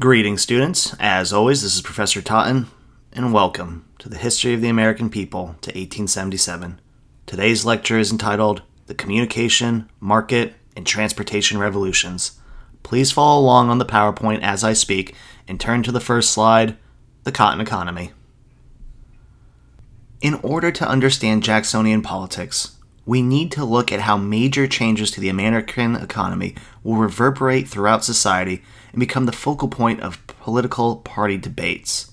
Greetings, students. As always, this is Professor Totten, and welcome to the History of the American People to 1877. Today's lecture is entitled The Communication, Market, and Transportation Revolutions. Please follow along on the PowerPoint as I speak and turn to the first slide The Cotton Economy. In order to understand Jacksonian politics, we need to look at how major changes to the American economy will reverberate throughout society and become the focal point of political party debates.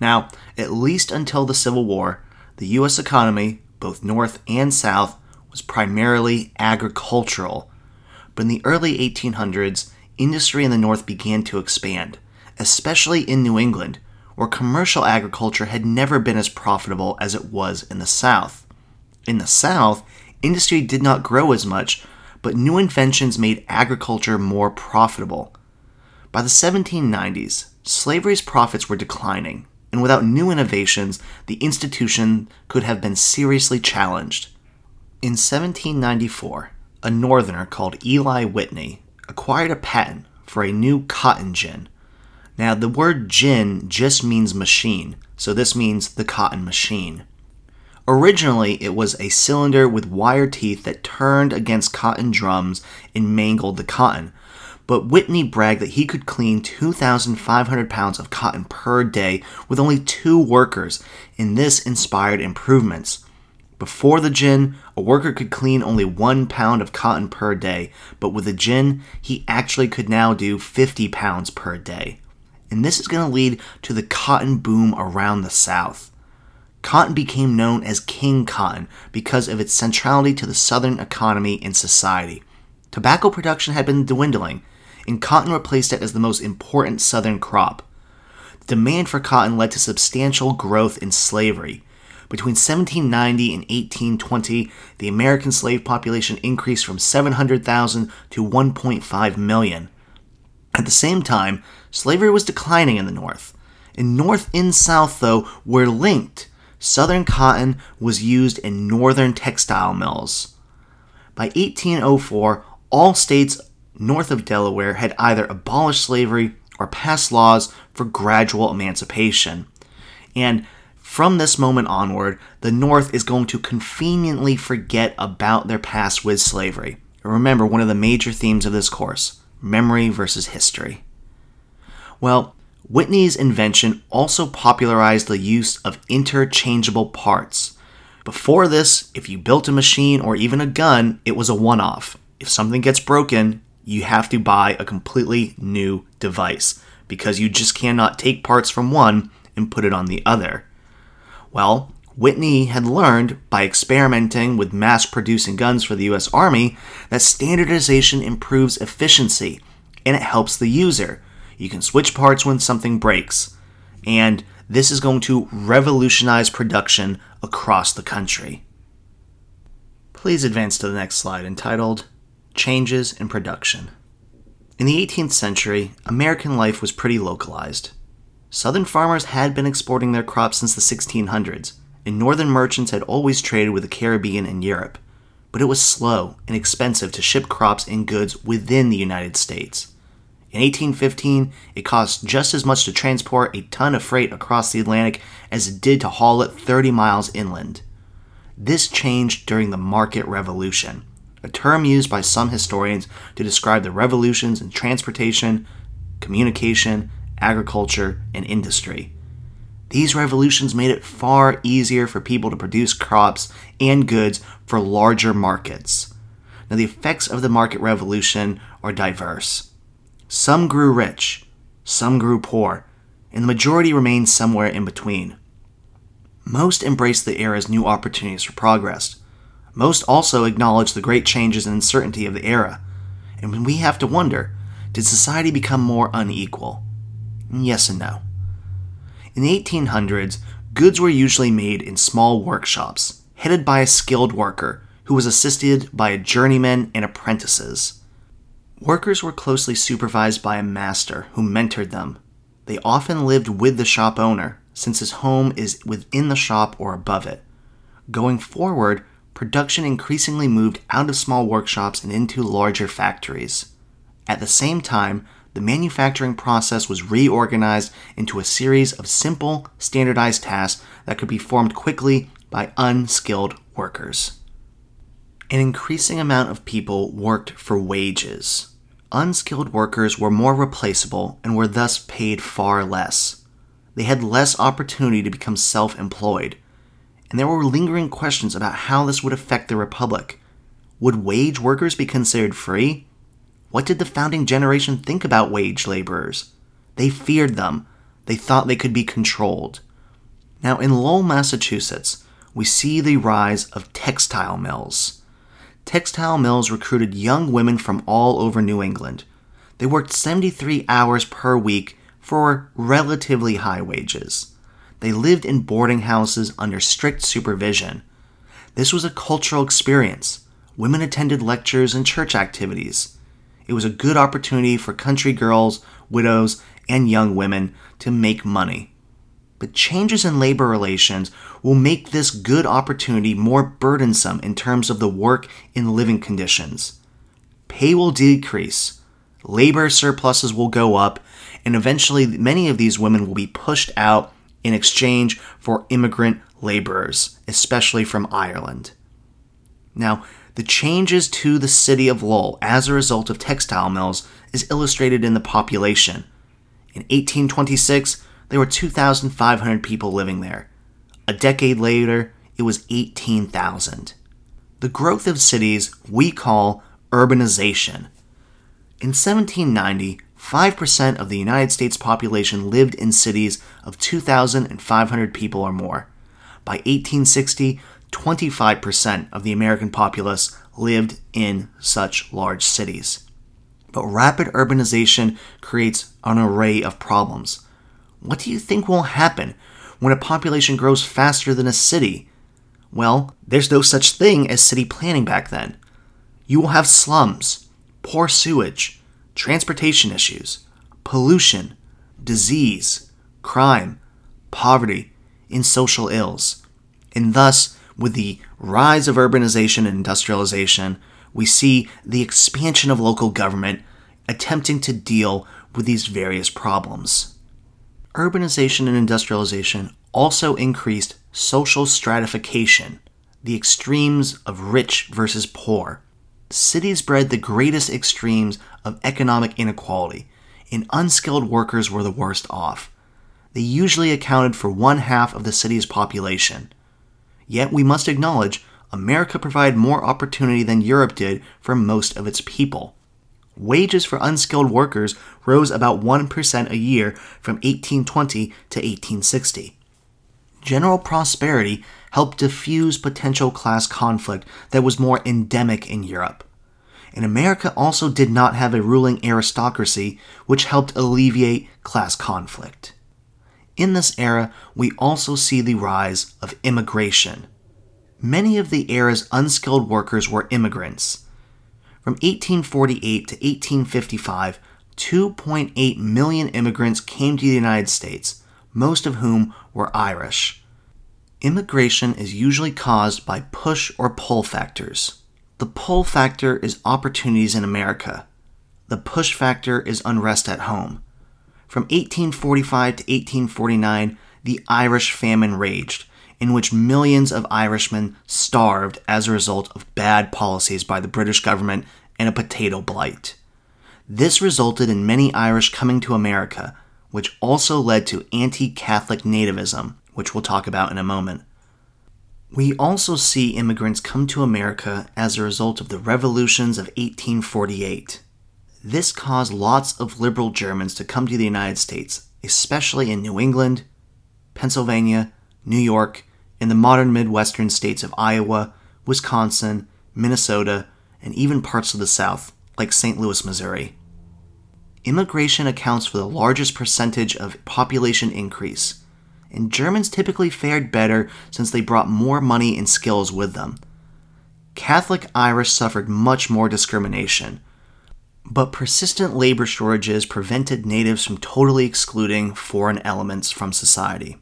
Now, at least until the Civil War, the U.S. economy, both North and South, was primarily agricultural. But in the early 1800s, industry in the North began to expand, especially in New England, where commercial agriculture had never been as profitable as it was in the South. In the South, industry did not grow as much, but new inventions made agriculture more profitable. By the 1790s, slavery's profits were declining, and without new innovations, the institution could have been seriously challenged. In 1794, a northerner called Eli Whitney acquired a patent for a new cotton gin. Now, the word gin just means machine, so this means the cotton machine. Originally, it was a cylinder with wire teeth that turned against cotton drums and mangled the cotton. But Whitney bragged that he could clean 2,500 pounds of cotton per day with only two workers, and this inspired improvements. Before the gin, a worker could clean only one pound of cotton per day, but with the gin, he actually could now do 50 pounds per day. And this is going to lead to the cotton boom around the South. Cotton became known as King Cotton because of its centrality to the Southern economy and society. Tobacco production had been dwindling, and cotton replaced it as the most important Southern crop. The demand for cotton led to substantial growth in slavery. Between 1790 and 1820, the American slave population increased from 700,000 to 1.5 million. At the same time, slavery was declining in the North. In North and South, though, were linked Southern cotton was used in northern textile mills. By 1804, all states north of Delaware had either abolished slavery or passed laws for gradual emancipation. And from this moment onward, the North is going to conveniently forget about their past with slavery. Remember, one of the major themes of this course memory versus history. Well, Whitney's invention also popularized the use of interchangeable parts. Before this, if you built a machine or even a gun, it was a one off. If something gets broken, you have to buy a completely new device because you just cannot take parts from one and put it on the other. Well, Whitney had learned by experimenting with mass producing guns for the US Army that standardization improves efficiency and it helps the user you can switch parts when something breaks. And this is going to revolutionize production across the country. Please advance to the next slide entitled Changes in Production. In the 18th century, American life was pretty localized. Southern farmers had been exporting their crops since the 1600s, and northern merchants had always traded with the Caribbean and Europe. But it was slow and expensive to ship crops and goods within the United States. In 1815, it cost just as much to transport a ton of freight across the Atlantic as it did to haul it 30 miles inland. This changed during the Market Revolution, a term used by some historians to describe the revolutions in transportation, communication, agriculture, and industry. These revolutions made it far easier for people to produce crops and goods for larger markets. Now, the effects of the market revolution are diverse. Some grew rich, some grew poor, and the majority remained somewhere in between. Most embraced the era's new opportunities for progress. Most also acknowledge the great changes and uncertainty of the era. And when we have to wonder did society become more unequal? Yes and no. In the 1800s, goods were usually made in small workshops, headed by a skilled worker who was assisted by a journeyman and apprentices. Workers were closely supervised by a master who mentored them. They often lived with the shop owner, since his home is within the shop or above it. Going forward, production increasingly moved out of small workshops and into larger factories. At the same time, the manufacturing process was reorganized into a series of simple, standardized tasks that could be performed quickly by unskilled workers. An increasing amount of people worked for wages. Unskilled workers were more replaceable and were thus paid far less. They had less opportunity to become self employed, and there were lingering questions about how this would affect the Republic. Would wage workers be considered free? What did the founding generation think about wage laborers? They feared them. They thought they could be controlled. Now, in Lowell, Massachusetts, we see the rise of textile mills. Textile mills recruited young women from all over New England. They worked 73 hours per week for relatively high wages. They lived in boarding houses under strict supervision. This was a cultural experience. Women attended lectures and church activities. It was a good opportunity for country girls, widows, and young women to make money. But changes in labor relations will make this good opportunity more burdensome in terms of the work and living conditions. Pay will decrease, labor surpluses will go up, and eventually many of these women will be pushed out in exchange for immigrant laborers, especially from Ireland. Now, the changes to the city of Lowell as a result of textile mills is illustrated in the population. In 1826, there were 2,500 people living there. A decade later, it was 18,000. The growth of cities we call urbanization. In 1790, 5% of the United States population lived in cities of 2,500 people or more. By 1860, 25% of the American populace lived in such large cities. But rapid urbanization creates an array of problems. What do you think will happen when a population grows faster than a city? Well, there's no such thing as city planning back then. You will have slums, poor sewage, transportation issues, pollution, disease, crime, poverty, and social ills. And thus, with the rise of urbanization and industrialization, we see the expansion of local government attempting to deal with these various problems urbanization and industrialization also increased social stratification, the extremes of rich versus poor. Cities bred the greatest extremes of economic inequality, and unskilled workers were the worst off. They usually accounted for one half of the city's population. Yet we must acknowledge America provided more opportunity than Europe did for most of its people wages for unskilled workers rose about 1% a year from 1820 to 1860. General prosperity helped diffuse potential class conflict that was more endemic in Europe. And America also did not have a ruling aristocracy, which helped alleviate class conflict. In this era, we also see the rise of immigration. Many of the era's unskilled workers were immigrants from 1848 to 1855, 2.8 million immigrants came to the United States, most of whom were Irish. Immigration is usually caused by push or pull factors. The pull factor is opportunities in America. The push factor is unrest at home. From 1845 to 1849, the Irish famine raged, in which millions of Irishmen starved as a result of bad policies by the British government and a potato blight. This resulted in many Irish coming to America, which also led to anti Catholic nativism, which we'll talk about in a moment. We also see immigrants come to America as a result of the revolutions of 1848. This caused lots of liberal Germans to come to the United States, especially in New England, Pennsylvania, New York, and the modern Midwestern states of Iowa, Wisconsin, Minnesota, and even parts of the South, like St. Louis, Missouri. Immigration accounts for the largest percentage of population increase, and Germans typically fared better since they brought more money and skills with them. Catholic Irish suffered much more discrimination, but persistent labor shortages prevented natives from totally excluding foreign elements from society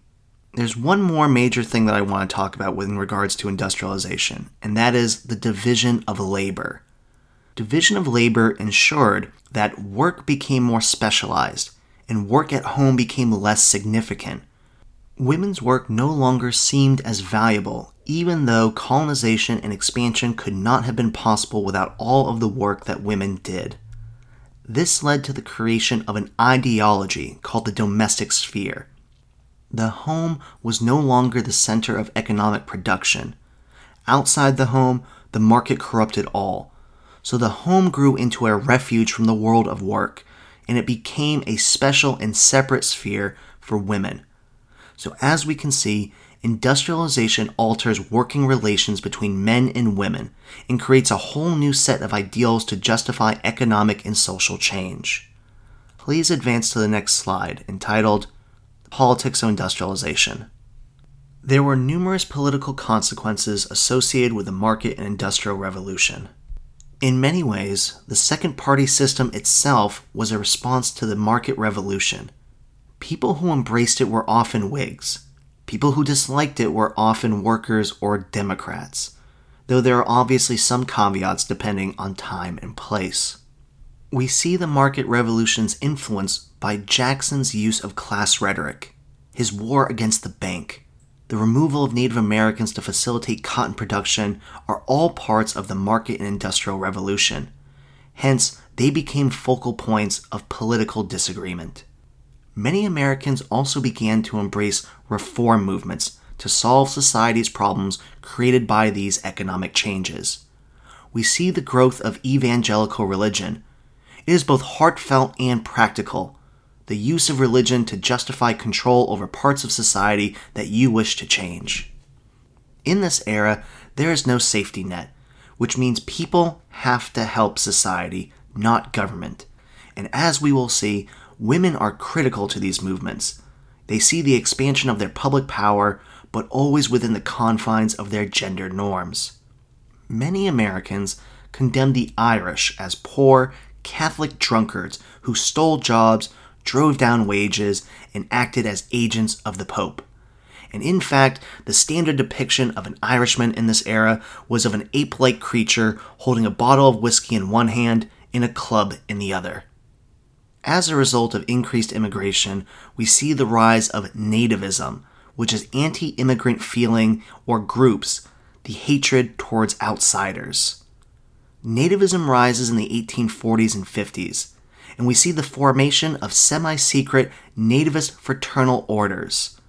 there's one more major thing that I want to talk about in regards to industrialization, and that is the division of labor. Division of labor ensured that work became more specialized and work at home became less significant. Women's work no longer seemed as valuable, even though colonization and expansion could not have been possible without all of the work that women did. This led to the creation of an ideology called the domestic sphere. The home was no longer the center of economic production. Outside the home, the market corrupted all. So the home grew into a refuge from the world of work, and it became a special and separate sphere for women. So, as we can see, industrialization alters working relations between men and women and creates a whole new set of ideals to justify economic and social change. Please advance to the next slide entitled Politics of Industrialization. There were numerous political consequences associated with the market and industrial revolution. In many ways, the second party system itself was a response to the market revolution. People who embraced it were often Whigs. People who disliked it were often workers or Democrats, though there are obviously some caveats depending on time and place. We see the market revolution's influence by Jackson's use of class rhetoric, his war against the bank, the removal of Native Americans to facilitate cotton production are all parts of the market and industrial revolution. Hence, they became focal points of political disagreement. Many Americans also began to embrace reform movements to solve society's problems created by these economic changes. We see the growth of evangelical religion. It is both heartfelt and practical, the use of religion to justify control over parts of society that you wish to change. In this era, there is no safety net, which means people have to help society, not government. And as we will see, women are critical to these movements. They see the expansion of their public power, but always within the confines of their gender norms. Many Americans condemn the Irish as poor, Catholic drunkards who stole jobs, drove down wages, and acted as agents of the Pope. And in fact, the standard depiction of an Irishman in this era was of an ape like creature holding a bottle of whiskey in one hand and a club in the other. As a result of increased immigration, we see the rise of nativism, which is anti immigrant feeling or groups, the hatred towards outsiders. Nativism rises in the 1840s and 50s and we see the formation of semi secret nativist fraternal orders.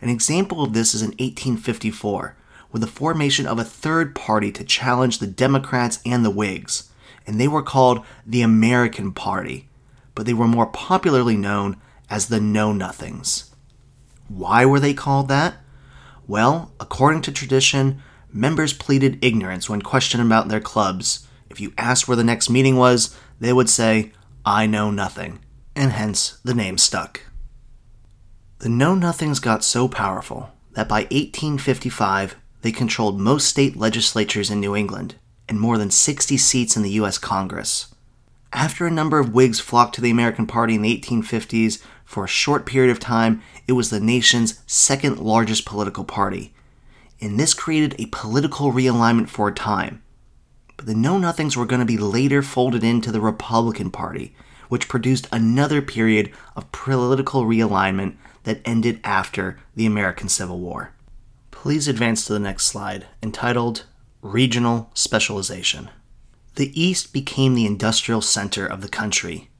An example of this is in 1854, with the formation of a third party to challenge the Democrats and the Whigs, and they were called the American Party, but they were more popularly known as the Know Nothings. Why were they called that? Well, according to tradition, members pleaded ignorance when questioned about their clubs. If you asked where the next meeting was, they would say, I know nothing, and hence the name stuck. The Know Nothings got so powerful that by 1855 they controlled most state legislatures in New England and more than 60 seats in the U.S. Congress. After a number of Whigs flocked to the American Party in the 1850s, for a short period of time, it was the nation's second largest political party. And this created a political realignment for a time, but the Know Nothings were going to be later folded into the Republican Party, which produced another period of political realignment that ended after the American Civil War. Please advance to the next slide, entitled Regional Specialization. The East became the industrial center of the country.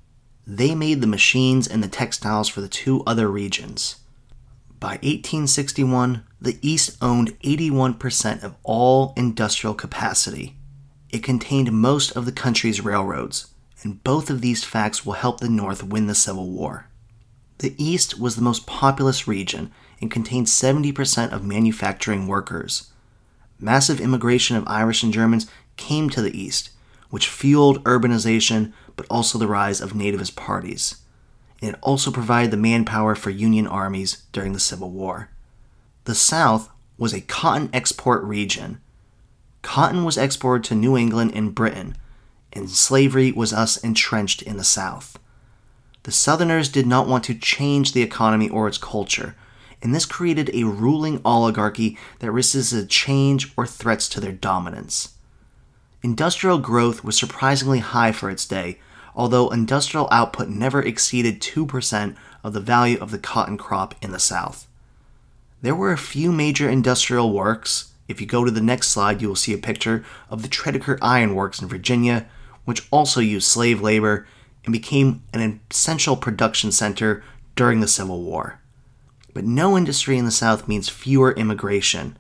They made the machines and the textiles for the two other regions. By 1861, the East owned 81% of all industrial capacity it contained most of the country's railroads, and both of these facts will help the North win the Civil War. The East was the most populous region and contained 70% of manufacturing workers. Massive immigration of Irish and Germans came to the East, which fueled urbanization but also the rise of nativist parties. And it also provided the manpower for Union armies during the Civil War. The South was a cotton export region Cotton was exported to New England and Britain, and slavery was thus entrenched in the South. The Southerners did not want to change the economy or its culture, and this created a ruling oligarchy that resisted change or threats to their dominance. Industrial growth was surprisingly high for its day, although industrial output never exceeded 2% of the value of the cotton crop in the South. There were a few major industrial works. If you go to the next slide, you will see a picture of the Tredegar Iron Works in Virginia, which also used slave labor and became an essential production center during the Civil War. But no industry in the South means fewer immigration,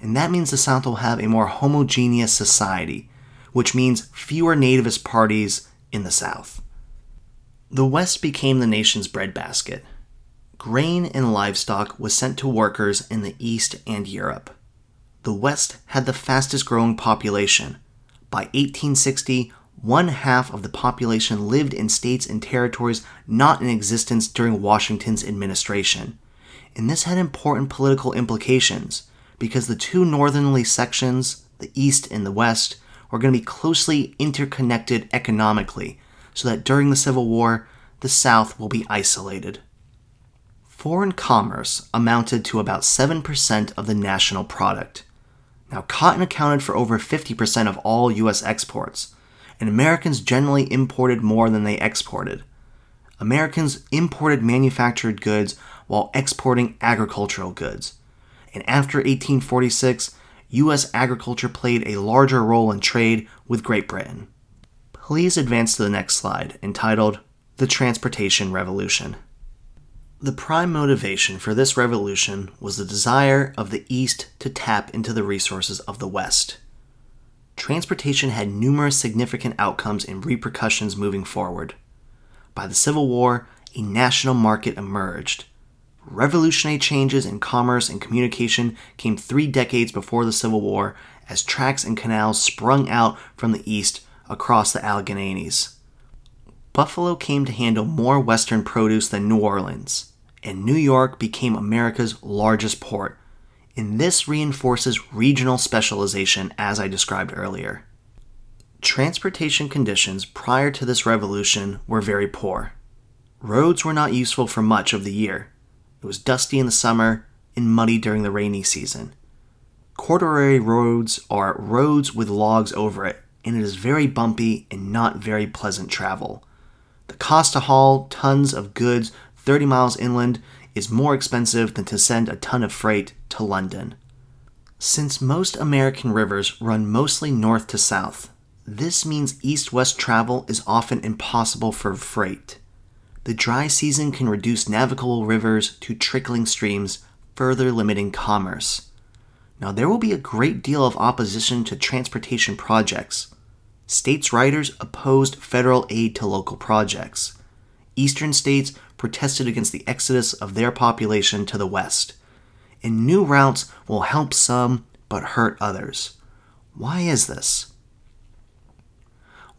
and that means the South will have a more homogeneous society, which means fewer nativist parties in the South. The West became the nation's breadbasket. Grain and livestock was sent to workers in the East and Europe. The West had the fastest growing population. By 1860, one half of the population lived in states and territories not in existence during Washington's administration. And this had important political implications because the two northerly sections, the East and the West, were going to be closely interconnected economically, so that during the Civil War, the South will be isolated. Foreign commerce amounted to about 7% of the national product. Now, cotton accounted for over 50% of all U.S. exports, and Americans generally imported more than they exported. Americans imported manufactured goods while exporting agricultural goods. And after 1846, U.S. agriculture played a larger role in trade with Great Britain. Please advance to the next slide, entitled The Transportation Revolution. The prime motivation for this revolution was the desire of the East to tap into the resources of the West. Transportation had numerous significant outcomes and repercussions moving forward. By the Civil War, a national market emerged Revolutionary changes in commerce and communication came three decades before the Civil War as tracks and canals sprung out from the east across the Alleghenies. Buffalo came to handle more Western produce than New Orleans, and New York became America's largest port. And this reinforces regional specialization as I described earlier. Transportation conditions prior to this revolution were very poor. Roads were not useful for much of the year, it was dusty in the summer and muddy during the rainy season. Corduroy roads are roads with logs over it, and it is very bumpy and not very pleasant travel. The cost to haul tons of goods 30 miles inland is more expensive than to send a ton of freight to London. Since most American rivers run mostly north to south, this means east west travel is often impossible for freight the dry season can reduce navigable rivers to trickling streams, further limiting commerce. Now, there will be a great deal of opposition to transportation projects. States' righters opposed federal aid to local projects. Eastern states protested against the exodus of their population to the west. And new routes will help some but hurt others. Why is this?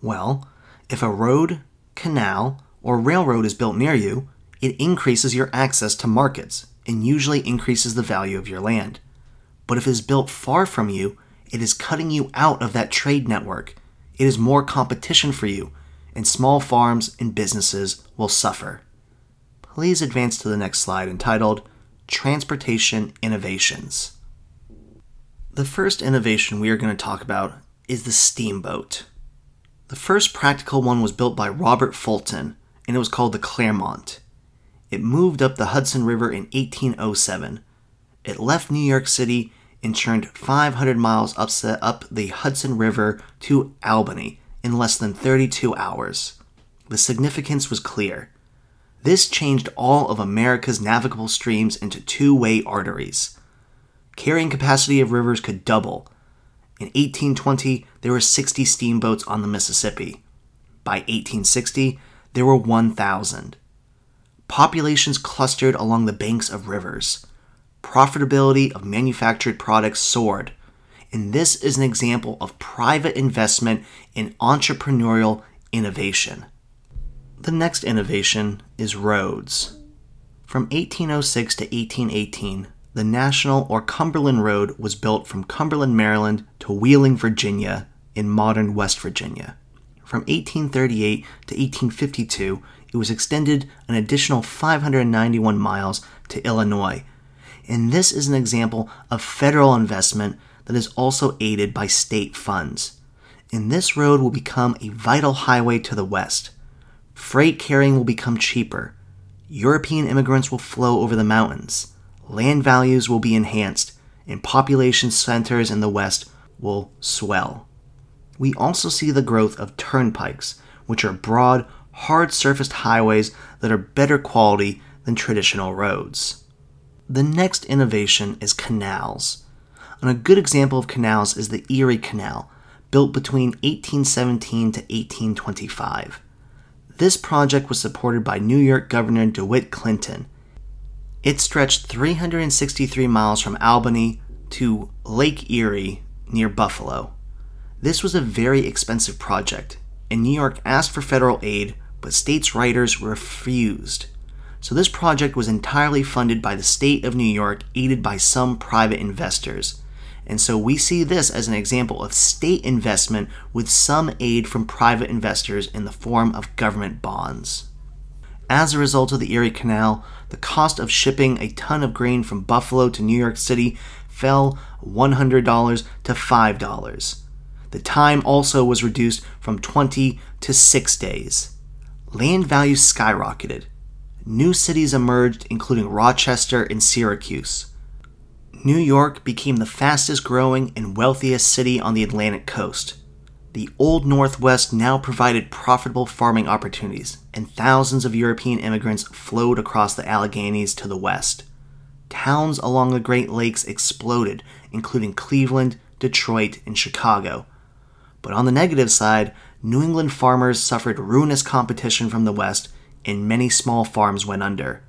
Well, if a road, canal, or railroad is built near you, it increases your access to markets and usually increases the value of your land. But if it is built far from you, it is cutting you out of that trade network. It is more competition for you, and small farms and businesses will suffer. Please advance to the next slide entitled Transportation Innovations. The first innovation we are going to talk about is the steamboat. The first practical one was built by Robert Fulton and it was called the Clermont. It moved up the Hudson River in 1807. It left New York City and churned 500 miles upset up the Hudson River to Albany in less than 32 hours. The significance was clear. This changed all of America's navigable streams into two way arteries. Carrying capacity of rivers could double. In 1820, there were 60 steamboats on the Mississippi. By 1860, there were 1,000. Populations clustered along the banks of rivers. Profitability of manufactured products soared. And this is an example of private investment in entrepreneurial innovation. The next innovation is roads. From 1806 to 1818, the National or Cumberland Road was built from Cumberland, Maryland to Wheeling, Virginia, in modern West Virginia. From 1838 to 1852, it was extended an additional 591 miles to Illinois. And this is an example of federal investment that is also aided by state funds. and this road will become a vital highway to the west. Freight carrying will become cheaper. European immigrants will flow over the mountains. Land values will be enhanced, and population centers in the west will swell. We also see the growth of turnpikes, which are broad, hard surfaced highways that are better quality than traditional roads. The next innovation is canals. And a good example of canals is the Erie Canal, built between 1817 to 1825. This project was supported by New York Governor DeWitt Clinton. It stretched 363 miles from Albany to Lake Erie near Buffalo. This was a very expensive project, and New York asked for federal aid, but states' righters refused. So this project was entirely funded by the state of New York, aided by some private investors. And so we see this as an example of state investment with some aid from private investors in the form of government bonds. As a result of the Erie Canal, the cost of shipping a ton of grain from Buffalo to New York City fell $100 to $5. The time also was reduced from 20 to 6 days. Land values skyrocketed. New cities emerged, including Rochester and Syracuse. New York became the fastest growing and wealthiest city on the Atlantic coast. The Old Northwest now provided profitable farming opportunities, and thousands of European immigrants flowed across the Alleghenies to the west. Towns along the Great Lakes exploded, including Cleveland, Detroit, and Chicago. But on the negative side, New England farmers suffered ruinous competition from the West, and many small farms went under.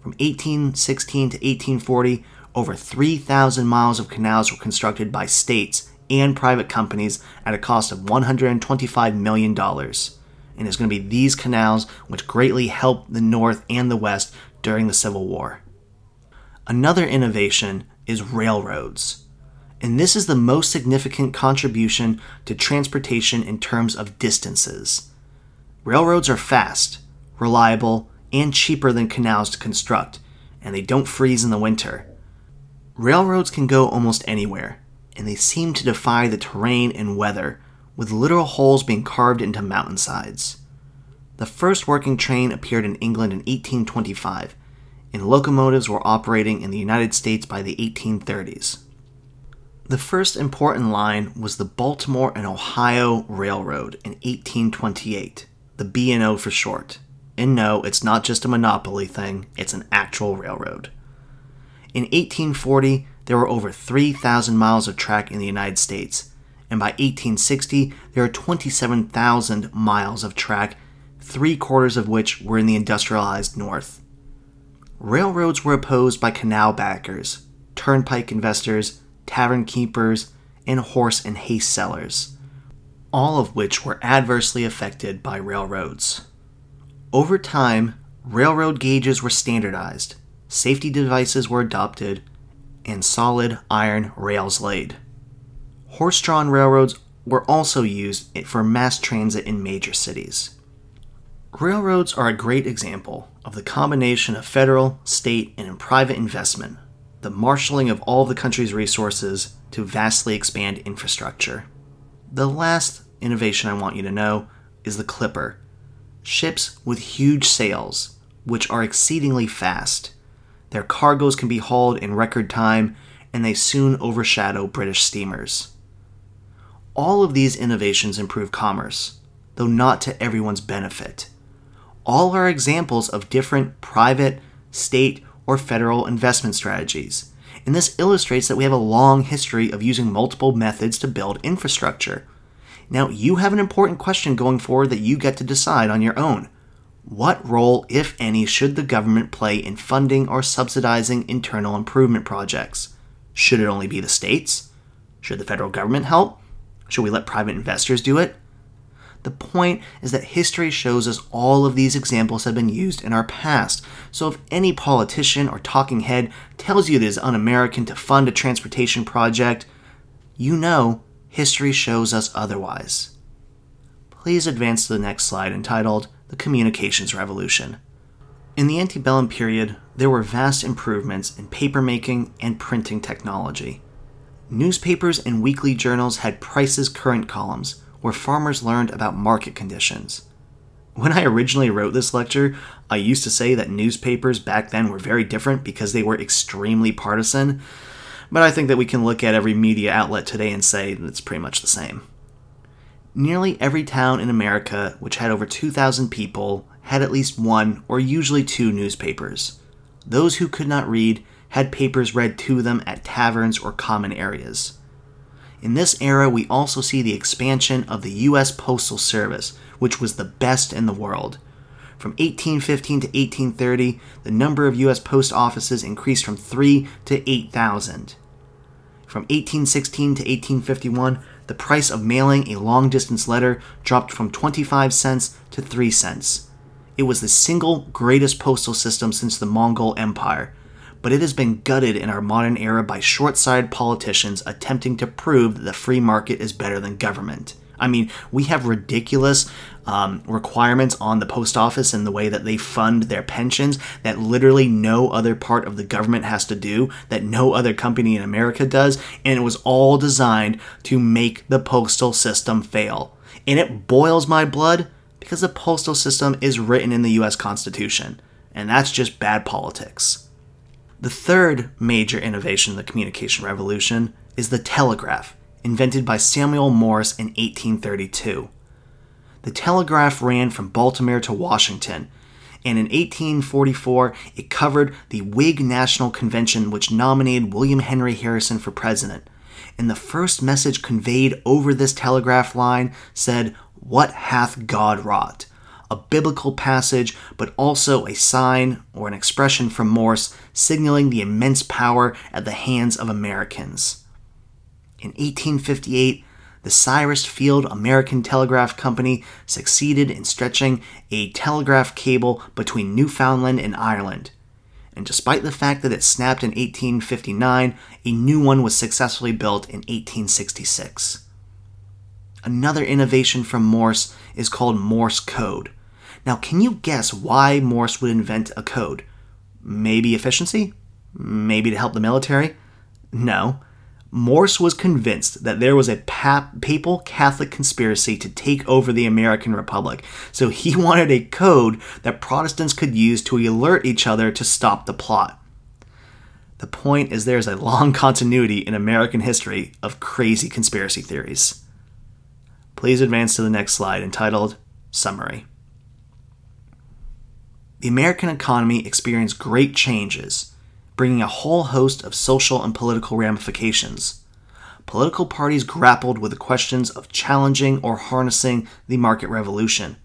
From 1816 to 1840, over 3,000 miles of canals were constructed by states and private companies at a cost of $125 million. And it's going to be these canals which greatly helped the North and the West during the Civil War. Another innovation is railroads. And this is the most significant contribution to transportation in terms of distances. Railroads are fast, reliable, and cheaper than canals to construct, and they don't freeze in the winter. Railroads can go almost anywhere, and they seem to defy the terrain and weather, with literal holes being carved into mountainsides. The first working train appeared in England in 1825, and locomotives were operating in the United States by the 1830s. The first important line was the Baltimore and Ohio Railroad in 1828, the B&O for short. And no, it's not just a monopoly thing, it's an actual railroad. In 1840, there were over 3,000 miles of track in the United States, and by 1860, there were 27,000 miles of track, three quarters of which were in the industrialized North. Railroads were opposed by canal backers, turnpike investors, tavern keepers, and horse and hay sellers, all of which were adversely affected by railroads. Over time, railroad gauges were standardized, safety devices were adopted, and solid iron rails laid. Horse drawn railroads were also used for mass transit in major cities. Railroads are a great example of the combination of federal, state, and private investment, the marshaling of all the country's resources to vastly expand infrastructure. The last innovation I want you to know is the Clipper ships with huge sails, which are exceedingly fast. Their cargoes can be hauled in record time, and they soon overshadow British steamers. All of these innovations improve commerce, though not to everyone's benefit. All are examples of different private, state, or federal investment strategies, and this illustrates that we have a long history of using multiple methods to build infrastructure. Now, you have an important question going forward that you get to decide on your own. What role, if any, should the government play in funding or subsidizing internal improvement projects? Should it only be the states? Should the federal government help? Should we let private investors do it? The point is that history shows us all of these examples have been used in our past. So if any politician or talking head tells you it is un American to fund a transportation project, you know history shows us otherwise. Please advance to the next slide entitled the communications revolution. In the antebellum period, there were vast improvements in papermaking and printing technology. Newspapers and weekly journals had prices current columns, where farmers learned about market conditions. When I originally wrote this lecture, I used to say that newspapers back then were very different because they were extremely partisan, but I think that we can look at every media outlet today and say that it's pretty much the same. Nearly every town in America, which had over 2,000 people, had at least one or usually two newspapers. Those who could not read had papers read to them at taverns or common areas. In this era, we also see the expansion of the U.S. Postal Service, which was the best in the world. From 1815 to 1830, the number of U.S. post offices increased from 3 to 8,000. From 1816 to 1851, the price of mailing a long distance letter dropped from 25 cents to 3 cents. It was the single greatest postal system since the Mongol Empire, but it has been gutted in our modern era by short sighted politicians attempting to prove that the free market is better than government. I mean, we have ridiculous um, requirements on the post office and the way that they fund their pensions that literally no other part of the government has to do, that no other company in America does, and it was all designed to make the postal system fail. And it boils my blood because the postal system is written in the US Constitution, and that's just bad politics. The third major innovation in the communication revolution is the telegraph, invented by Samuel Morse in 1832. The telegraph ran from Baltimore to Washington, and in 1844 it covered the Whig National Convention, which nominated William Henry Harrison for president. And the first message conveyed over this telegraph line said, What hath God wrought? A biblical passage, but also a sign or an expression from Morse signaling the immense power at the hands of Americans. In 1858, the Cyrus Field American Telegraph Company succeeded in stretching a telegraph cable between Newfoundland and Ireland. And despite the fact that it snapped in 1859, a new one was successfully built in 1866. Another innovation from Morse is called Morse code. Now, can you guess why Morse would invent a code? Maybe efficiency? Maybe to help the military? No. Morse was convinced that there was a papal Catholic conspiracy to take over the American Republic, so he wanted a code that Protestants could use to alert each other to stop the plot. The point is, there's a long continuity in American history of crazy conspiracy theories. Please advance to the next slide entitled Summary. The American economy experienced great changes, bringing a whole host of social and political ramifications. Political parties grappled with the questions of challenging or harnessing the market revolution.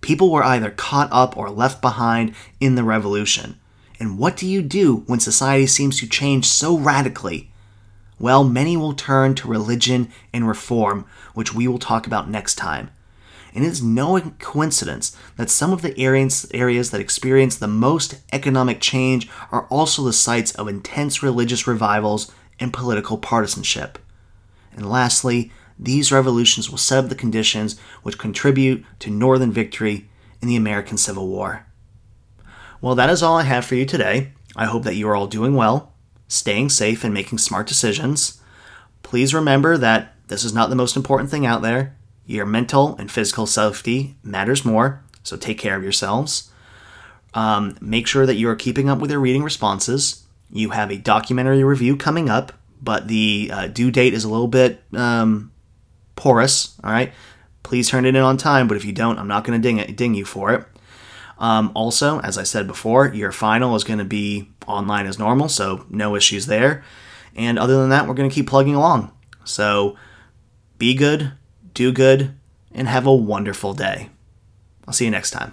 People were either caught up or left behind in the revolution. And what do you do when society seems to change so radically? Well, many will turn to religion and reform, which we will talk about next time and it is no coincidence that some of the areas, areas that experience the most economic change are also the sites of intense religious revivals and political partisanship. And lastly, these revolutions will set up the conditions which contribute to Northern victory in the American Civil War. Well, that is all I have for you today. I hope that you are all doing well, staying safe, and making smart decisions. Please remember that this is not the most important thing out there. Your mental and physical safety matters more, so take care of yourselves. Um, make sure that you are keeping up with your reading responses. You have a documentary review coming up, but the uh, due date is a little bit um, porous. All right, please turn it in on time. But if you don't, I'm not going to ding ding you for it. Um, also, as I said before, your final is going to be online as normal, so no issues there. And other than that, we're going to keep plugging along. So be good, do good, and have a wonderful day. I'll see you next time.